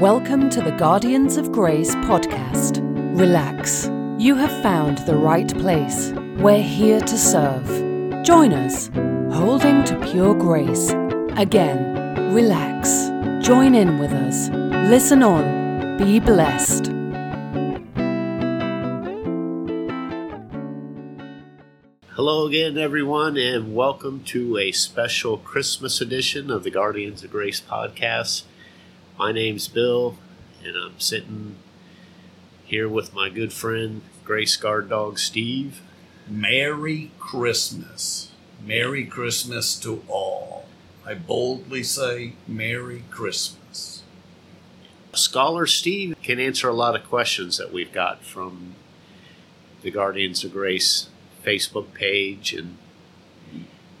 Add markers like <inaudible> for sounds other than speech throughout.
Welcome to the Guardians of Grace podcast. Relax. You have found the right place. We're here to serve. Join us, holding to pure grace. Again, relax. Join in with us. Listen on. Be blessed. Hello again, everyone, and welcome to a special Christmas edition of the Guardians of Grace podcast. My name's Bill, and I'm sitting here with my good friend, Grace Guard Dog Steve. Merry Christmas. Merry Christmas to all. I boldly say Merry Christmas. Scholar Steve can answer a lot of questions that we've got from the Guardians of Grace Facebook page and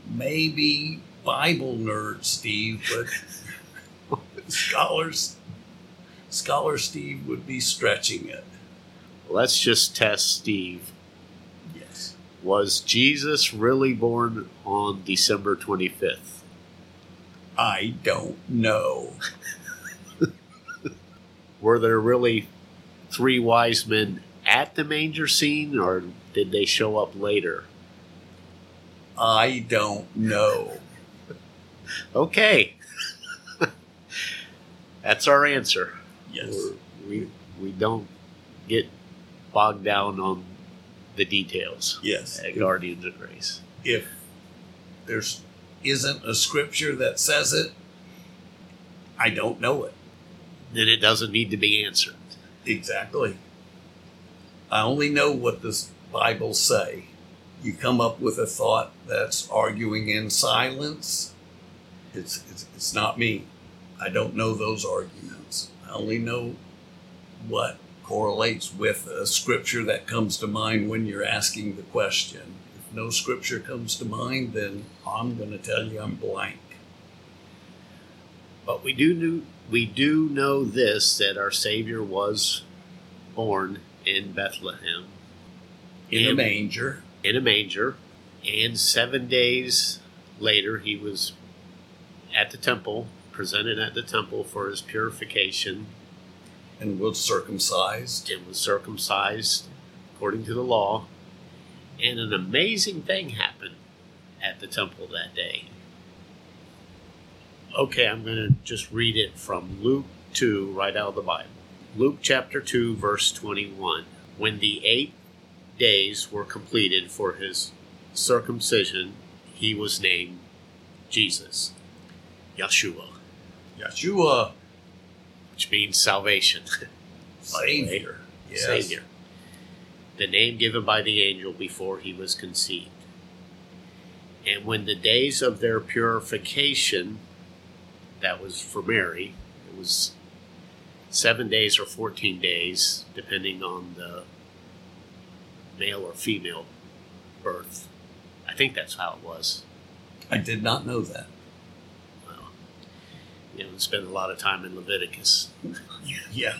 Maybe Bible nerd Steve, but <laughs> scholars Scholar Steve would be stretching it. let's just test Steve. Yes. Was Jesus really born on December 25th? I don't know. <laughs> Were there really three wise men at the manger scene, or did they show up later? I don't know. <laughs> Okay. That's our answer. Yes. We're- We, we don't get bogged down on the details Yes. at Guardians of Grace. If there's isn't a scripture that says it, I don't know it. Then it doesn't need to be answered. Exactly. I only know what the Bible say. You come up with a thought that's arguing in silence. It's, it's it's not me. I don't know those arguments. I only know what correlates with a scripture that comes to mind when you're asking the question. If no scripture comes to mind, then I'm going to tell you I'm blank. But we do know, we do know this that our Savior was born in Bethlehem In a manger, in a manger, and seven days later he was at the temple, presented at the temple for his purification, and was circumcised. and was circumcised according to the law. And an amazing thing happened at the temple that day. Okay, I'm going to just read it from Luke 2, right out of the Bible. Luke chapter 2, verse 21. When the eight days were completed for his circumcision, he was named Jesus, Yeshua, Yeshua, uh, which means salvation. <laughs> Savior. Yes. Savior. The name given by the angel before he was conceived. And when the days of their purification, that was for Mary, it was seven days or 14 days, depending on the male or female birth. I think that's how it was. I did not know that. You know, spend a lot of time in Leviticus. <laughs> Yeah.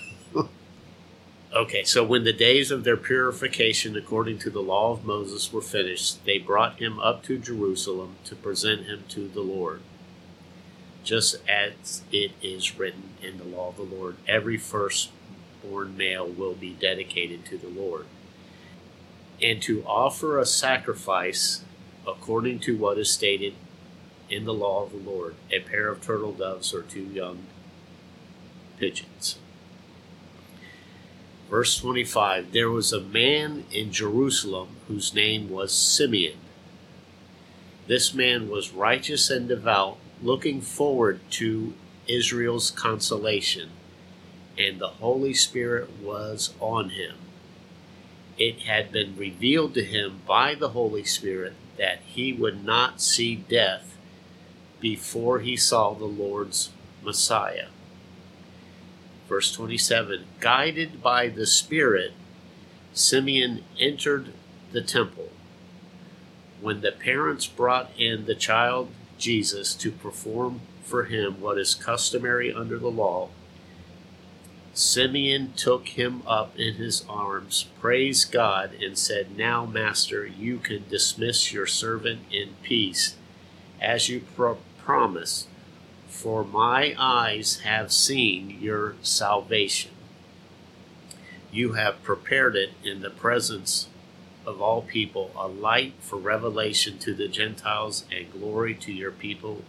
Okay, so when the days of their purification according to the law of Moses were finished, they brought him up to Jerusalem to present him to the Lord. Just as it is written in the law of the Lord, every firstborn male will be dedicated to the Lord. And to offer a sacrifice according to what is stated in the law of the Lord, a pair of turtle doves or two young pigeons. Verse 25 There was a man in Jerusalem whose name was Simeon. This man was righteous and devout, looking forward to Israel's consolation, and the Holy Spirit was on him. It had been revealed to him by the Holy Spirit that he would not see death before he saw the Lord's Messiah. Verse 27 Guided by the Spirit, Simeon entered the temple. When the parents brought in the child Jesus to perform for him what is customary under the law, Simeon took him up in his arms, praised God, and said, Now, Master, you can dismiss your servant in peace, as you pro- promised, For my eyes have seen your salvation. You have prepared it in the presence of all people, a light for revelation to the Gentiles and glory to your people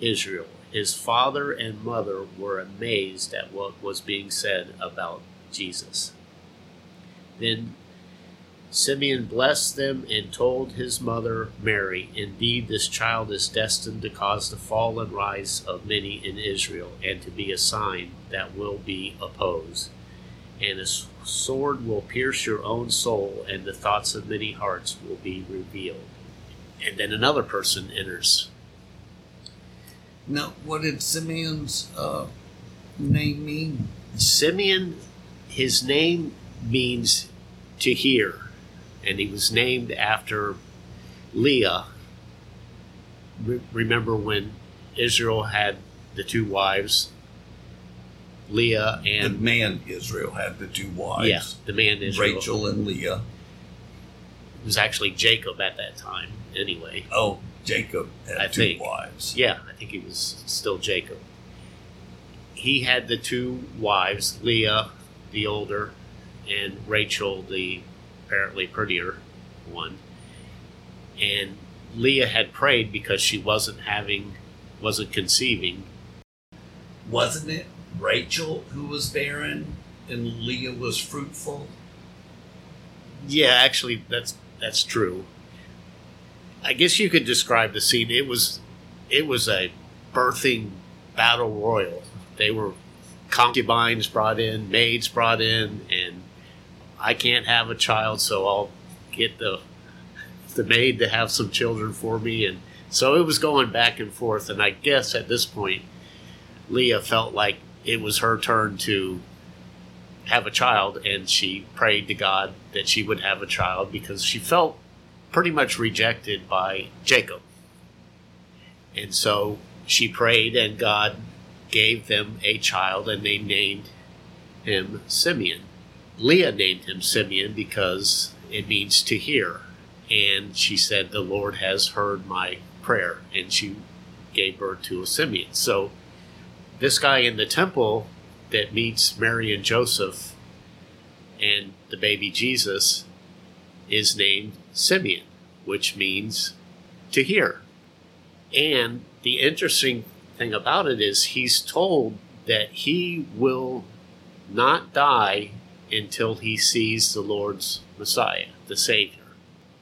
Israel. His father and mother were amazed at what was being said about Jesus. Then Simeon blessed them and told his mother Mary, Indeed, this child is destined to cause the fall and rise of many in Israel, and to be a sign that will be opposed. And a sword will pierce your own soul, and the thoughts of many hearts will be revealed. And then another person enters. Now, what did Simeon's uh, name mean? Simeon, his name means to hear and he was named after Leah. Re- remember when Israel had the two wives, Leah and The man Israel had the two wives. yeah, the man Israel. Rachel and Leah. It was actually Jacob at that time. Anyway, Oh, Jacob had I two think. wives. yeah, I think he was still Jacob. He had the two wives, Leah, the older, and Rachel, the apparently prettier one. And Leah had prayed because she wasn't having, wasn't conceiving. Wasn't it Rachel who was barren and Leah was fruitful? Yeah, actually, that's that's true. I guess you could describe the scene. It was, it was a birthing battle royal. They were concubines brought in, maids brought in, and I can't have a child, so I'll get the the maid to have some children for me, and so it was going back and forth. And I guess at this point, Leah felt like it was her turn to have a child, and she prayed to God that she would have a child because she felt pretty much rejected by Jacob. And so she prayed, and God gave them a child, and they named him Simeon. Leah named him Simeon because it means to hear. And she said, The Lord has heard my prayer. And she gave birth to a Simeon. So this guy in the temple that meets Mary and Joseph and the baby Jesus is named Simeon, which means to hear. And the interesting thing about it is he's told that he will not die until he sees the Lord's Messiah, the Savior.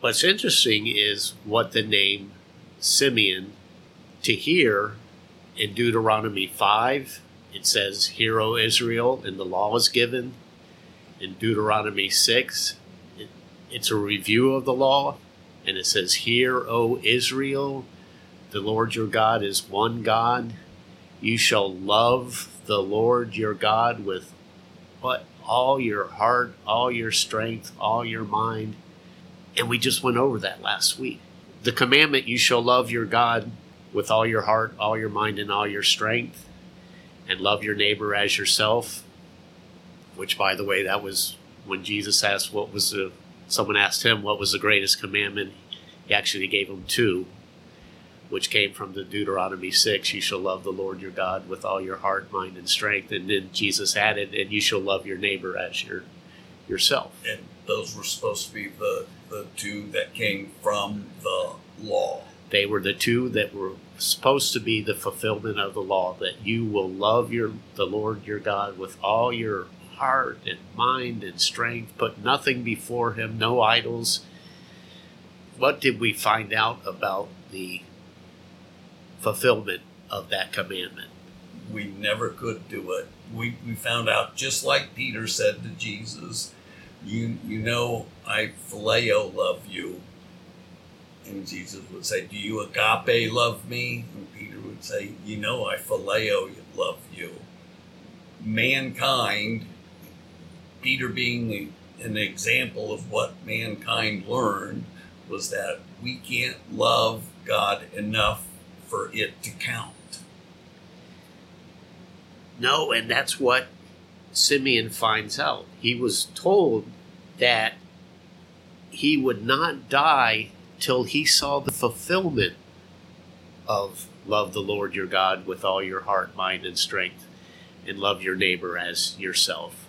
What's interesting is what the name Simeon to hear in Deuteronomy 5, it says, Hear, O Israel, and the law is given. In Deuteronomy 6, it, it's a review of the law, and it says, Hear, O Israel, the Lord your God is one God. You shall love the Lord your God with what all your heart, all your strength, all your mind. And we just went over that last week. The commandment you shall love your God with all your heart, all your mind, and all your strength, and love your neighbor as yourself. Which, by the way, that was when Jesus asked what was the, someone asked him what was the greatest commandment. He actually gave him two, which came from the Deuteronomy 6 you shall love the Lord your God with all your heart, mind, and strength. And then Jesus added, and you shall love your neighbor as your yourself. And those were supposed to be the, the two that came from the law. They were the two that were supposed to be the fulfillment of the law that you will love your the Lord your God with all your heart and mind and strength, put nothing before him, no idols. What did we find out about the fulfillment of that commandment? We never could do it. We, we found out, just like Peter said to Jesus, you, you know, I phileo love you. And Jesus would say, Do you agape love me? And Peter would say, You know, I phileo love you. Mankind, Peter being an example of what mankind learned, was that we can't love God enough for it to count. No, and that's what Simeon finds out. He was told that he would not die till he saw the fulfillment of love the Lord your God with all your heart, mind, and strength, and love your neighbor as yourself.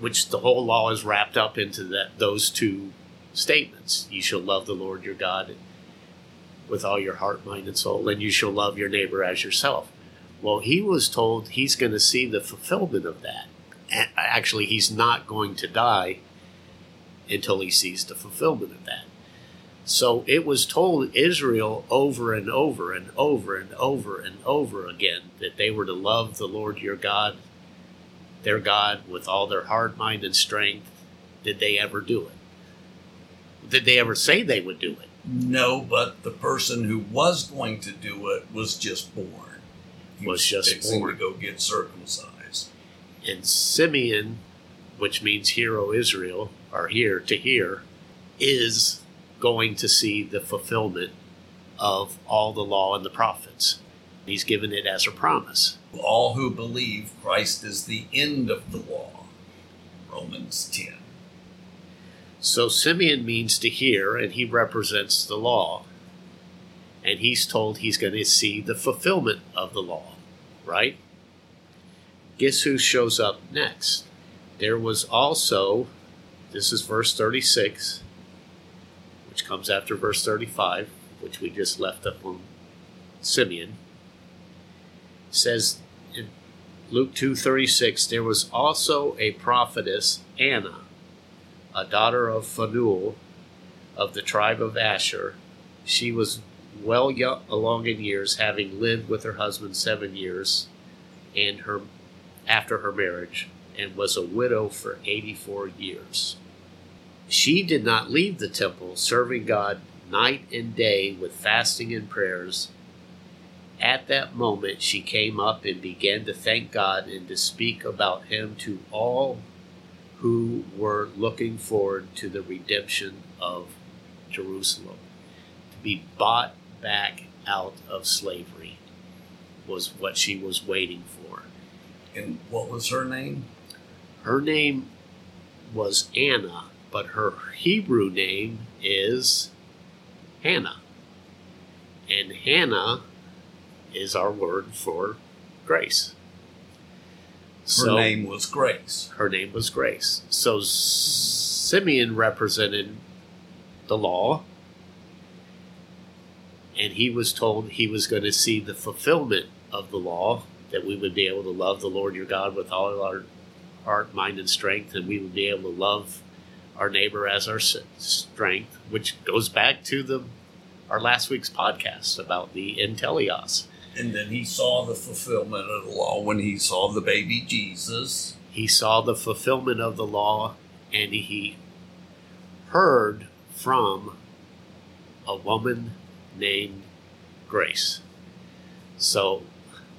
Which the whole law is wrapped up into that those two statements. You shall love the Lord your God with all your heart, mind, and soul, and you shall love your neighbor as yourself. Well, he was told he's going to see the fulfillment of that. Actually, he's not going to die until he sees the fulfillment of that. So it was told Israel over and over and over and over and over again that they were to love the Lord your God, their God, with all their heart, mind, and strength. Did they ever do it? Did they ever say they would do it? No, but the person who was going to do it was just born. He Was just born. to go get circumcised. And Simeon, which means hero Israel, or here to hear, is going to see the fulfillment of all the law and the prophets. He's given it as a promise. All who believe Christ is the end of the law. Romans 10. So Simeon means to hear, and he represents the law. And he's told he's going to see the fulfillment of the law, right? Guess who shows up next? There was also, this is verse 36, which comes after verse 35, which we just left up on Simeon. says in Luke 2:36 there was also a prophetess Anna a daughter of Phanuel of the tribe of Asher. She was well young, along in years, having lived with her husband seven years, and her after her marriage, and was a widow for eighty-four years. She did not leave the temple, serving God night and day with fasting and prayers. At that moment, she came up and began to thank God and to speak about Him to all who were looking forward to the redemption of Jerusalem. To be bought back out of slavery was what she was waiting for. And what was her name? Her name was Anna, but her Hebrew name is Hannah. And Hannah is our word for grace. Her name was Grace. her name was Grace. So Simeon represented the law, and he was told he was going to see the fulfillment of the law, that we would be able to love the Lord your God with all our heart, mind, and strength, and we would be able to love our neighbor as our strength, which goes back to the our last week's podcast about the intelios. And then he saw the fulfillment of the law when he saw the baby Jesus. he saw the fulfillment of the law and he heard from a woman named Grace. So,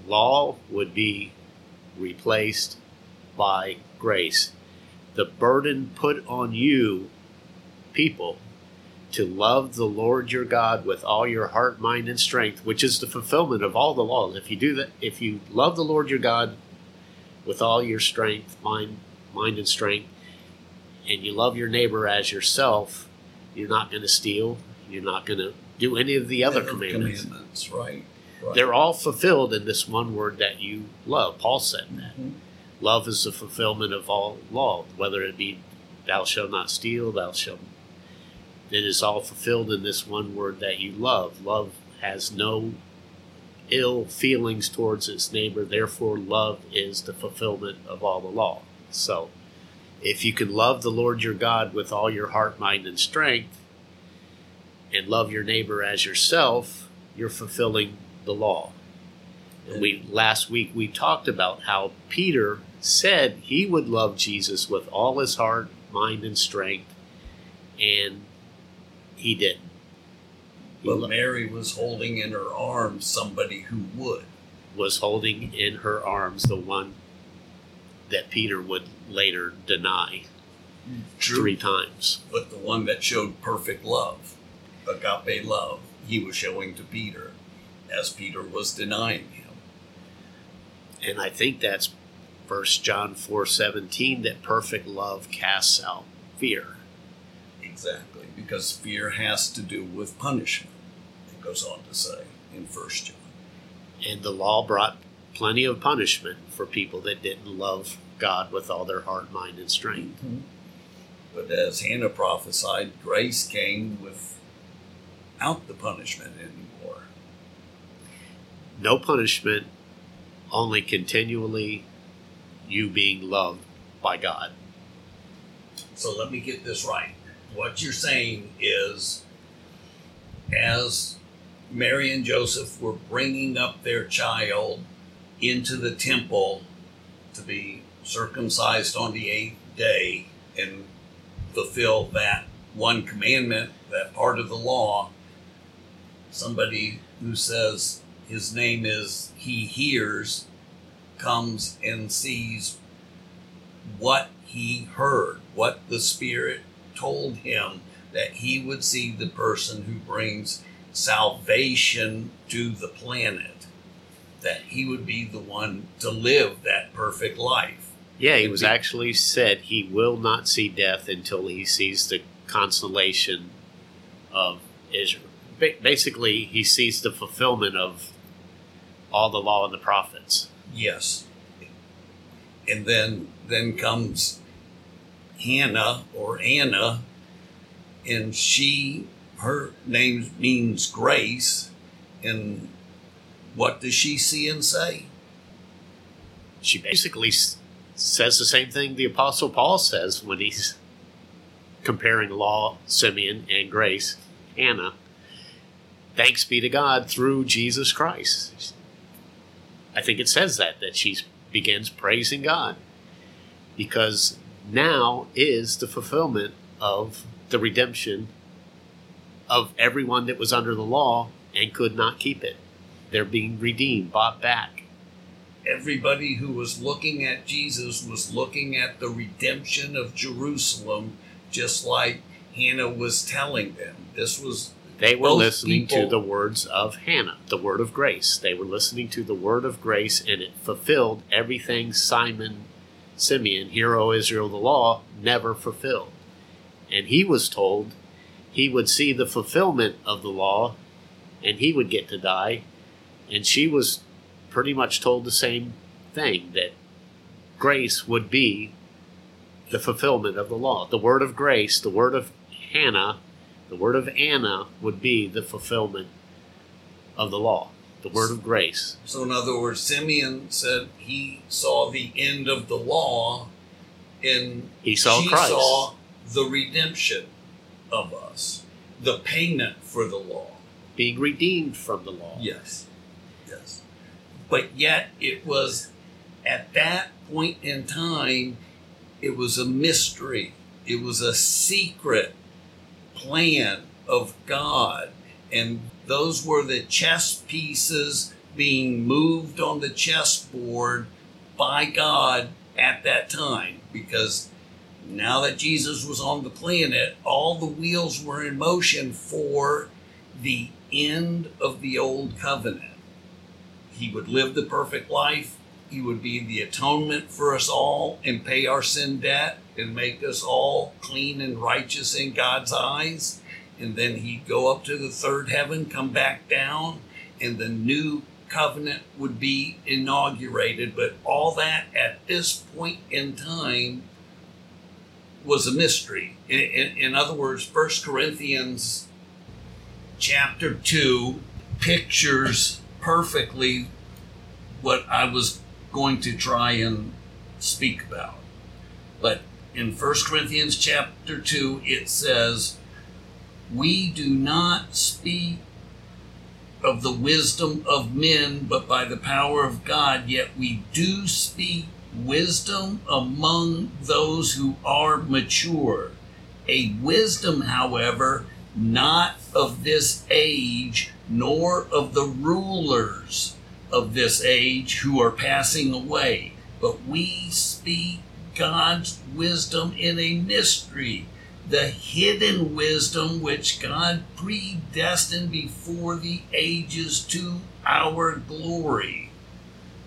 law would be replaced by grace. The burden put on you, people, to love the Lord your God with all your heart, mind, and strength, which is the fulfillment of all the laws. If you do that, if you love the Lord your God with all your strength, mind, mind and strength, and you love your neighbor as yourself, you're not going to steal. You're not going to do any of the other and commandments. commandments, right? right. They're all fulfilled in this one word that you love. Paul said that. Mhm. Love is the fulfillment of all law, whether it be thou shalt not steal, thou shalt. It is all fulfilled in this one word that you love. Love has no ill feelings towards its neighbor, therefore, love is the fulfillment of all the law. So, if you can love the Lord your God with all your heart, mind, and strength, and love your neighbor as yourself, you're fulfilling the law. And we last week we talked about how Peter said he would love Jesus with all his heart, mind, and strength, and he didn't. He But lo- Mary was holding in her arms somebody who would. was holding in her arms the one that Peter would later deny three times. But the one that showed perfect love, agape love, he was showing to Peter as Peter was denying him. And I think that's First John four seventeen that perfect love casts out fear. Exactly. Because fear has to do with punishment, it goes on to say. in First John. And the law brought plenty of punishment for people that didn't love God with all their heart, mind, and strength. Mm-hmm. But as Hannah prophesied, grace came without the punishment anymore. No punishment, only continually you being loved by God. So let me get this right. What you're saying is, as Mary and Joseph were bringing up their child into the temple to be circumcised on the eighth day and fulfill that one commandment, that part of the law, somebody who says his name is He Hears comes and sees what he heard, what the Spirit told him that he would see the person who brings salvation to the planet, that he would be the one to live that perfect life. Yeah, he was actually said he will not see death until he sees the consolation of Israel. Ba- Basically, he sees the fulfillment of all the law and the prophets. Yes. And then then comes Hannah or Anna, and she her name means grace. And what does she see and say? She basically says the same thing the Apostle Paul says when he's comparing law, Simeon, and grace, Hannah. Thanks be to God through Jesus Christ. I think it says that, that she begins praising God because now is the fulfillment of the redemption of everyone that was under the law and could not keep it. They're being redeemed, bought back. Everybody who was looking at Jesus was looking at the redemption of Jerusalem, just like Hannah was telling them. This was They were listening to the words of Hannah, the word of grace. They were listening to the word of grace, and it fulfilled everything Simon, Simeon, hero Israel, the law, never fulfilled. And he was told he would see the fulfillment of the law, and he would get to die. And she was pretty much told the same thing that grace would be the fulfillment of the law. The word of grace, the word of Hannah, the word of Anna would be the fulfillment of the law, the word of grace. So, in other words, Simeon said he saw the end of the law, and He saw she Christ. saw the redemption of us, the payment for the law. being redeemed from the law. Yes, yes. But yet, it was at that point in time, it was a mystery. It was a secret plan of God. And those were the chess pieces being moved on the chessboard by God at that time. Because now that Jesus was on the planet, all the wheels were in motion for the end of the old covenant. He would live the perfect life. He would be the atonement for us all and pay our sin debt and make us all clean and righteous in God's eyes. And then he'd go up to the third heaven, come back down, and the new covenant would be inaugurated. But all that at this point in time was a mystery. In, in, in other words, First Corinthians chapter 2 pictures perfectly what I was going to try and speak about. But in 1 Corinthians chapter 2, it says, We do not speak of the wisdom of men, but by the power of God, yet we do speak wisdom among those who are mature. A wisdom, however, not of this age, nor of the rulers of this age who are passing away, but we speak God's wisdom in a mystery, the hidden wisdom which God predestined before the ages to our glory.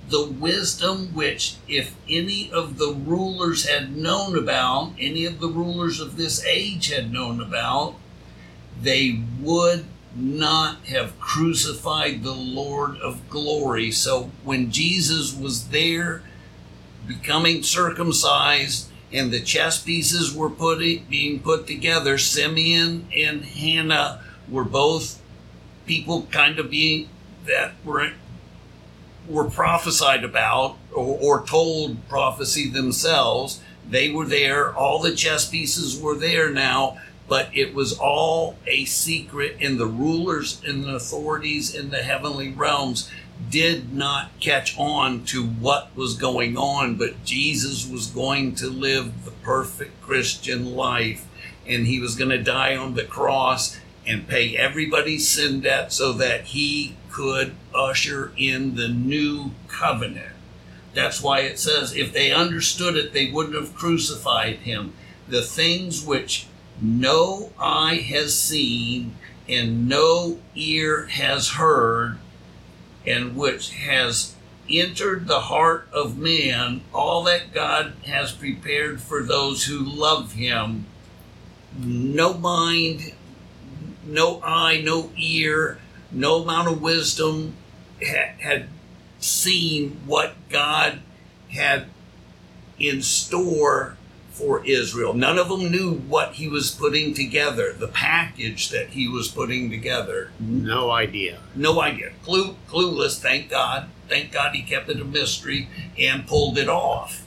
The wisdom which, if any of the rulers had known about, any of the rulers of this age had known about, they would not have crucified the Lord of glory. So when Jesus was there becoming circumcised and the chess pieces were put being put together, Simeon and Hannah were both people kind of being that were were prophesied about or, or told prophecy themselves. They were there. All the chess pieces were there now but it was all a secret, and the rulers and the authorities in the heavenly realms did not catch on to what was going on. But Jesus was going to live the perfect Christian life, and he was going to die on the cross and pay everybody's sin debt so that he could usher in the new covenant. That's why it says, if they understood it, they wouldn't have crucified him. The things which no eye has seen and no ear has heard, and which has entered the heart of man, all that God has prepared for those who love him. No mind, no eye, no ear, no amount of wisdom had seen what God had in store for Israel. None of them knew what he was putting together, the package that he was putting together. No idea. No idea. Clue, clueless, thank God. Thank God he kept it a mystery and pulled it off.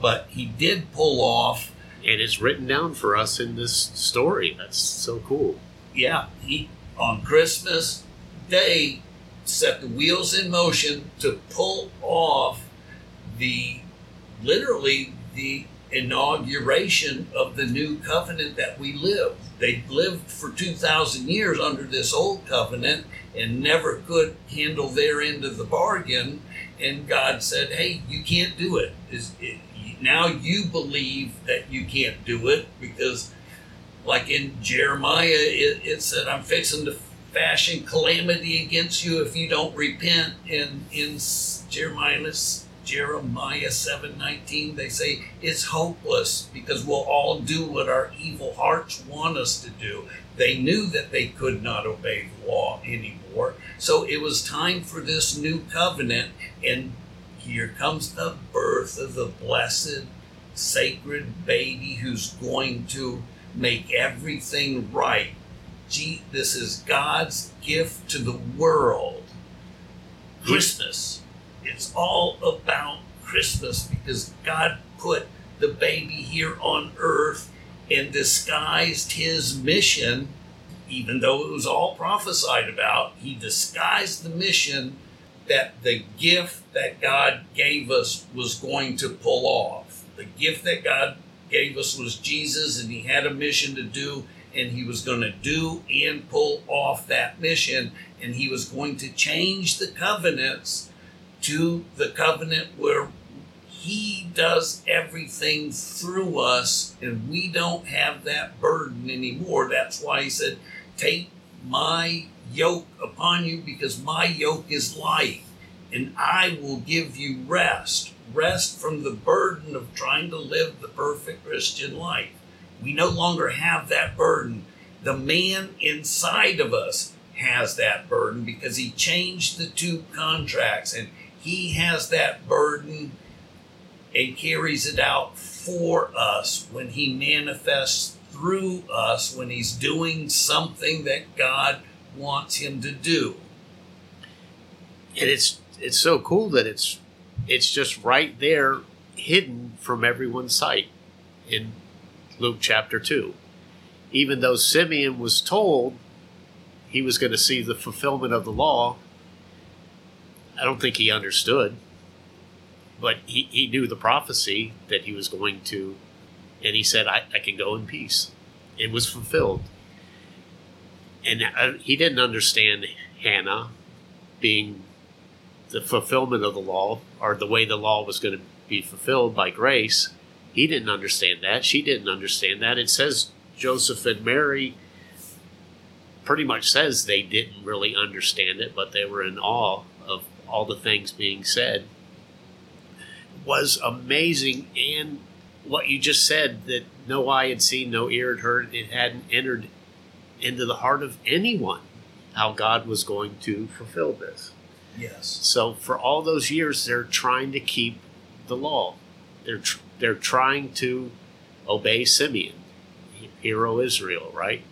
But he did pull off. And it's written down for us in this story. That's so cool. Yeah, he on Christmas Day set the wheels in motion to pull off the literally the inauguration of the new covenant that we live. They lived for 2,000 years under this old covenant and never could handle their end of the bargain. And God said, Hey, you can't do it. it now you believe that you can't do it because, like in Jeremiah, it, it said, I'm fixing to fashion calamity against you if you don't repent. And in Jeremiah Jeremiah 7:19 they say it's hopeless because we'll all do what our evil hearts want us to do. They knew that they could not obey the law anymore. So it was time for this new covenant and here comes the birth of the blessed sacred baby who's going to make everything right. Gee, this is God's gift to the world. Christmas it's all about Christmas because God put the baby here on earth and disguised his mission, even though it was all prophesied about. He disguised the mission that the gift that God gave us was going to pull off. The gift that God gave us was Jesus, and he had a mission to do, and he was going to do and pull off that mission, and he was going to change the covenants to the covenant where he does everything through us and we don't have that burden anymore. That's why he said, Take my yoke upon you because my yoke is light and I will give you rest. Rest from the burden of trying to live the perfect Christian life. We no longer have that burden. The man inside of us has that burden because he changed the two contracts and he has that burden and carries it out for us when He manifests through us when He's doing something that God wants Him to do. And it's it's so cool that it's it's just right there hidden from everyone's sight in Luke chapter 2. Even though Simeon was told he was going to see the fulfillment of the law, I don't think he understood, but he, he knew the prophecy that he was going to, and he said, I, I can go in peace. It was fulfilled. And uh, he didn't understand Hannah being the fulfillment of the law or the way the law was going to be fulfilled by grace. He didn't understand that. She didn't understand that. It says Joseph and Mary pretty much says they didn't really understand it, but they were in awe all the things being said was amazing. And what you just said that no eye had seen, no ear had heard, it hadn't entered into the heart of anyone. how God was going to fulfill this. Yes. So for all those years, they're trying to keep the law. They're tr- they're trying to obey Simeon, hero Israel, right?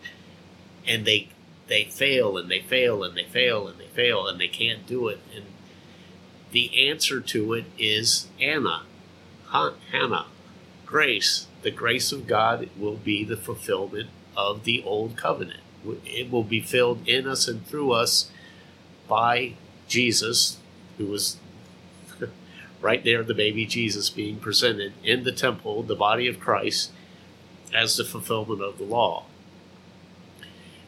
And they they fail and they fail and they fail and they fail and they can't do it. And the answer to it is Anna, Hannah, grace. The grace of God will be the fulfillment of the old covenant. It will be filled in us and through us by Jesus, who was <laughs> right there, the baby Jesus being presented in the temple, the body of Christ, as the fulfillment of the law.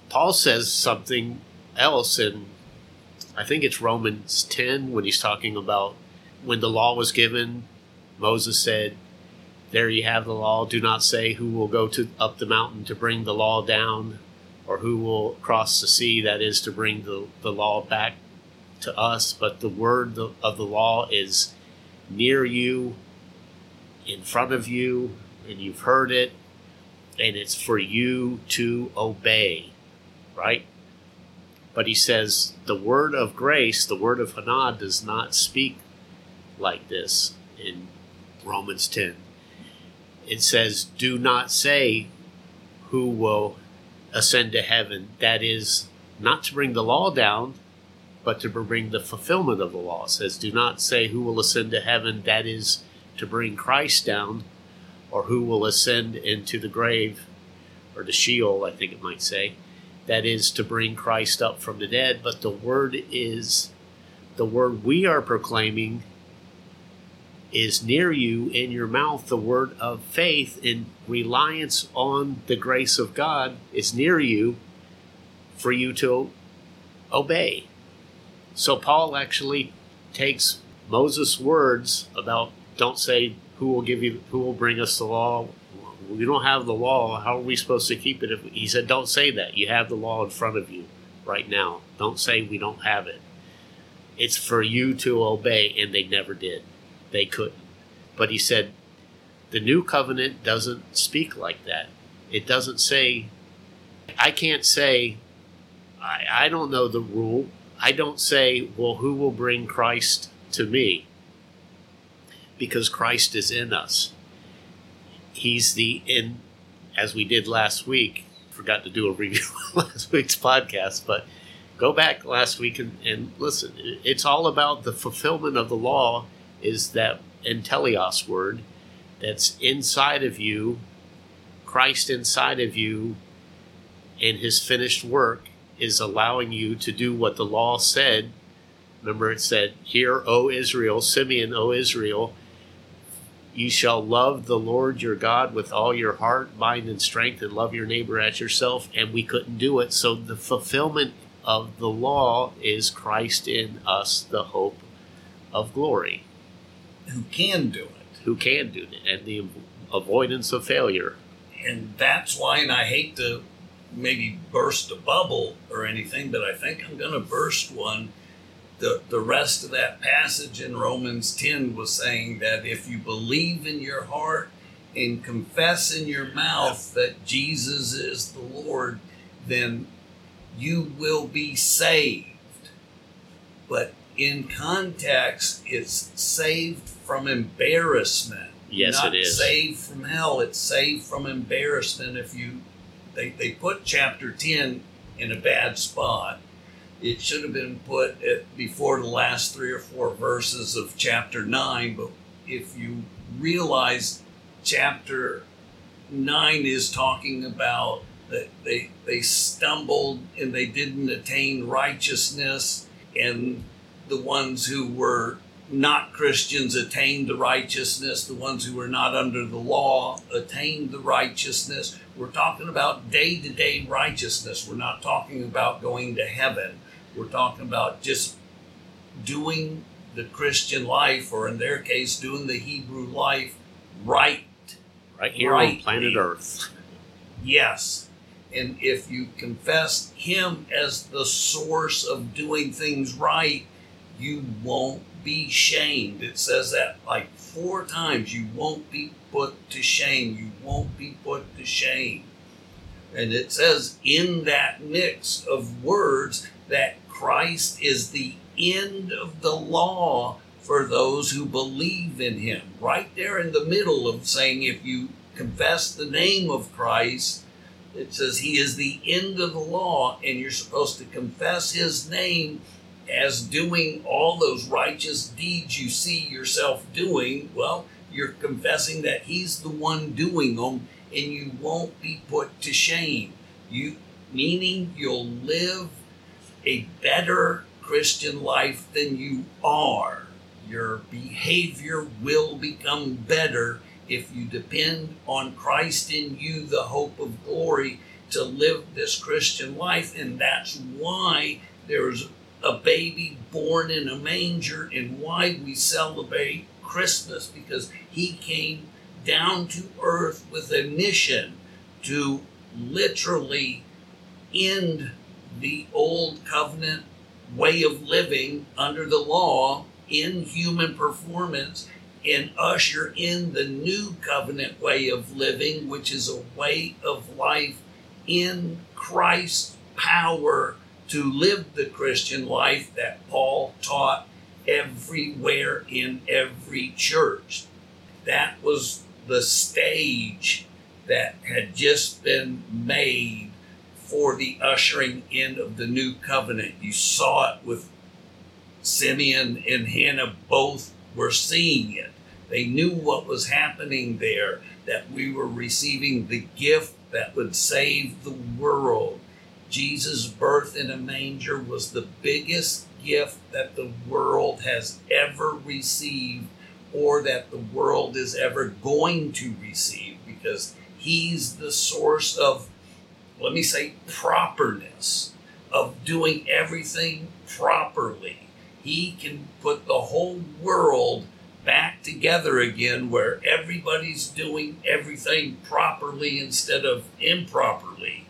Paul says something else in, I think it's Romans 10, when he's talking about when the law was given, Moses said, There you have the law. Do not say who will go to up the mountain to bring the law down, or who will cross the sea, that is, to bring the, the law back to us. But the word of the law is near you, in front of you, and you've heard it, and it's for you to obey, right? But he says the word of grace, the word of Hannah, does not speak like this in Romans 10. It says, Do not say who will ascend to heaven. That is not to bring the law down, but to bring the fulfillment of the law. It says, Do not say who will ascend to heaven. That is to bring Christ down, or who will ascend into the grave, or to Sheol, I think it might say. That is to bring Christ up from the dead. But the word is, the word we are proclaiming is near you in your mouth. The word of faith and reliance on the grace of God is near you for you to obey. So Paul actually takes Moses' words about don't say who will give you who will bring us the law. We don't have the law. How are we supposed to keep it? If, he said, "Don't say that. You have the law in front of you right now. Don't say we don't have it. It's for you to obey." And they never did. They couldn't. But he said, the new covenant doesn't speak like that. It doesn't say. I can't say. I, I don't know the rule. I don't say, well, who will bring Christ to me? Because Christ is in us. He's the in, as we did last week. Forgot to do a review <laughs> of last week's podcast, but go back last week and, and listen. It's all about the fulfillment of the law. Is that entelios word that's inside of you, Christ inside of you, and His finished work is allowing you to do what the law said. Remember, it said, Hear, O Israel, Simeon, O Israel, you shall love the Lord your God with all your heart, mind, and strength, and love your neighbor as yourself. And we couldn't do it. So the fulfillment of the law is Christ in us, the hope of glory. Who can do it? Who can do it, and the avoidance of failure. And that's why, and I hate to maybe burst a bubble or anything, but I think I'm going to burst one. The, the rest of that passage in Romans 10 was saying that if you believe in your heart and confess in your mouth that Jesus is the Lord, then you will be saved. But in context, it's saved from embarrassment. Yes, Not it is. saved from hell. It's saved from embarrassment if you they, they put chapter 10 in a bad spot. It should have been put at, before the last three or four verses of chapter 9. But if you realize chapter 9 is talking about that they, they stumbled and they didn't attain righteousness, and the ones who were not Christians attained the righteousness, the ones who were not under the law attained the righteousness. We're talking about day to day righteousness. We're not talking about going to heaven. We're talking about just doing the Christian life, or in their case, doing the Hebrew life right. Right here Right. on planet Earth. Yes. And if you confess Him as the source of doing things right, you won't be shamed. It says that like four times. You won't be put to shame. You won't be put to shame. And it says in that mix of words that Christ is the end of the law for those who believe in him. Right there in the middle of saying, if you confess the name of Christ, it says he is the end of the law, and you're supposed to confess his name as doing all those righteous deeds you see yourself doing. Well, you're confessing that he's the one doing them, and you won't be put to shame. You meaning you'll live a better Christian life than you are. Your behavior will become better if you depend on Christ in you, the hope of glory, to live this Christian life. And that's why there's a baby born in a manger and why we celebrate Christmas because he came down to earth with a mission to literally end the old covenant way of living under the law in human performance and usher in the new covenant way of living, which is a way of life in Christ's power to live the Christian life that Paul taught everywhere in every church. That was the stage that had just been made for the ushering in of the new covenant. You saw it with Simeon and Hannah both were seeing it. They knew what was happening there, that we were receiving the gift that would save the world. Jesus' birth in a manger was the biggest gift that the world has ever received or that the world is ever going to receive because he's the source of let me say, properness of doing everything properly. He can put the whole world back together again where everybody's doing everything properly instead of improperly.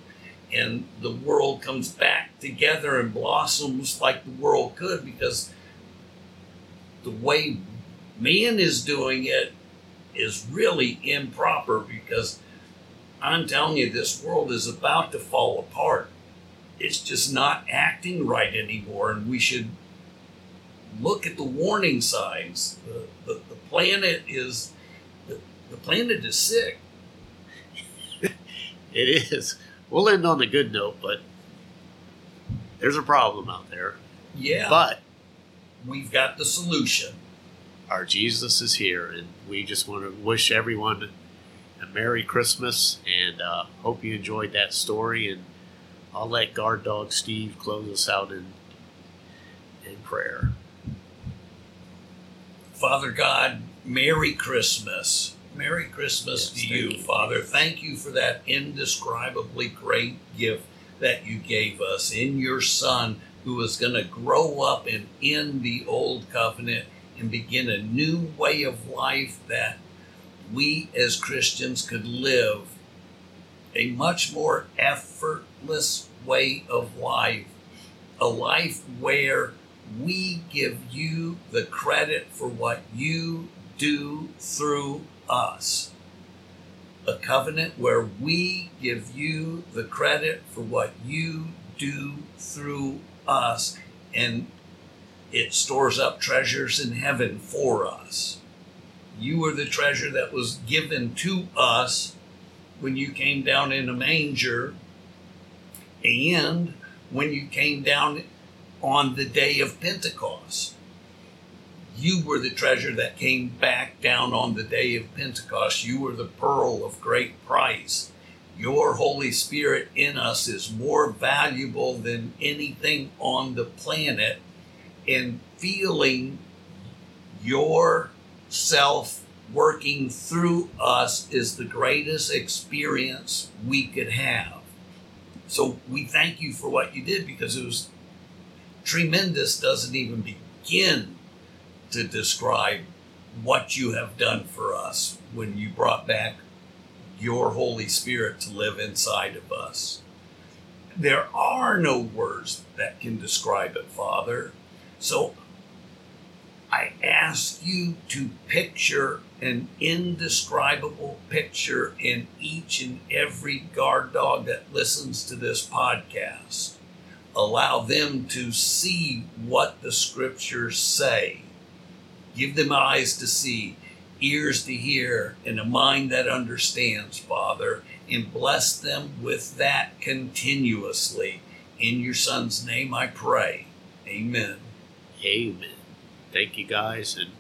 And the world comes back together and blossoms like the world could because the way man is doing it is really improper because I'm telling you, this world is about to fall apart. It's just not acting right anymore, and we should look at the warning signs. The, the, the planet is the, the planet is sick. <laughs> it is. We'll end on a good note, but there's a problem out there. Yeah. But we've got the solution. Our Jesus is here, and we just want to wish everyone Merry Christmas, and uh, hope you enjoyed that story. And I'll let guard dog Steve close us out in in prayer. Father God, Merry Christmas. Merry Christmas Yes, to you, you. Father. Thank you for that indescribably great gift that you gave us in your Son, who is going to grow up and end the old covenant and begin a new way of life that we as Christians could live a much more effortless way of life, a life where we give you the credit for what you do through us. A covenant where we give you the credit for what you do through us, and it stores up treasures in heaven for us. You are the treasure that was given to us when you came down in a manger and when you came down on the day of Pentecost. You were the treasure that came back down on the day of Pentecost. You were the pearl of great price. Your Holy Spirit in us is more valuable than anything on the planet. And feeling your self working through us is the greatest experience we could have. So we thank you for what you did because it was tremendous, doesn't even begin to describe what you have done for us when you brought back your Holy Spirit to live inside of us. There are no words that can describe it, Father. So I ask you to picture an indescribable picture in each and every guard dog that listens to this podcast. allow them to see what the scriptures say. Give them eyes to see, ears to hear, and a mind that understands, Father, and bless them with that continuously. In your Son's name I pray. Amen. Amen. Thank you guys and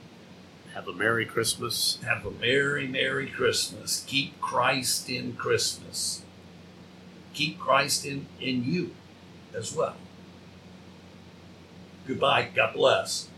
have a Merry Christmas. Have a Merry, Merry Christmas. Keep Christ in Christmas. Keep Christ in, in you as well. Goodbye. God bless.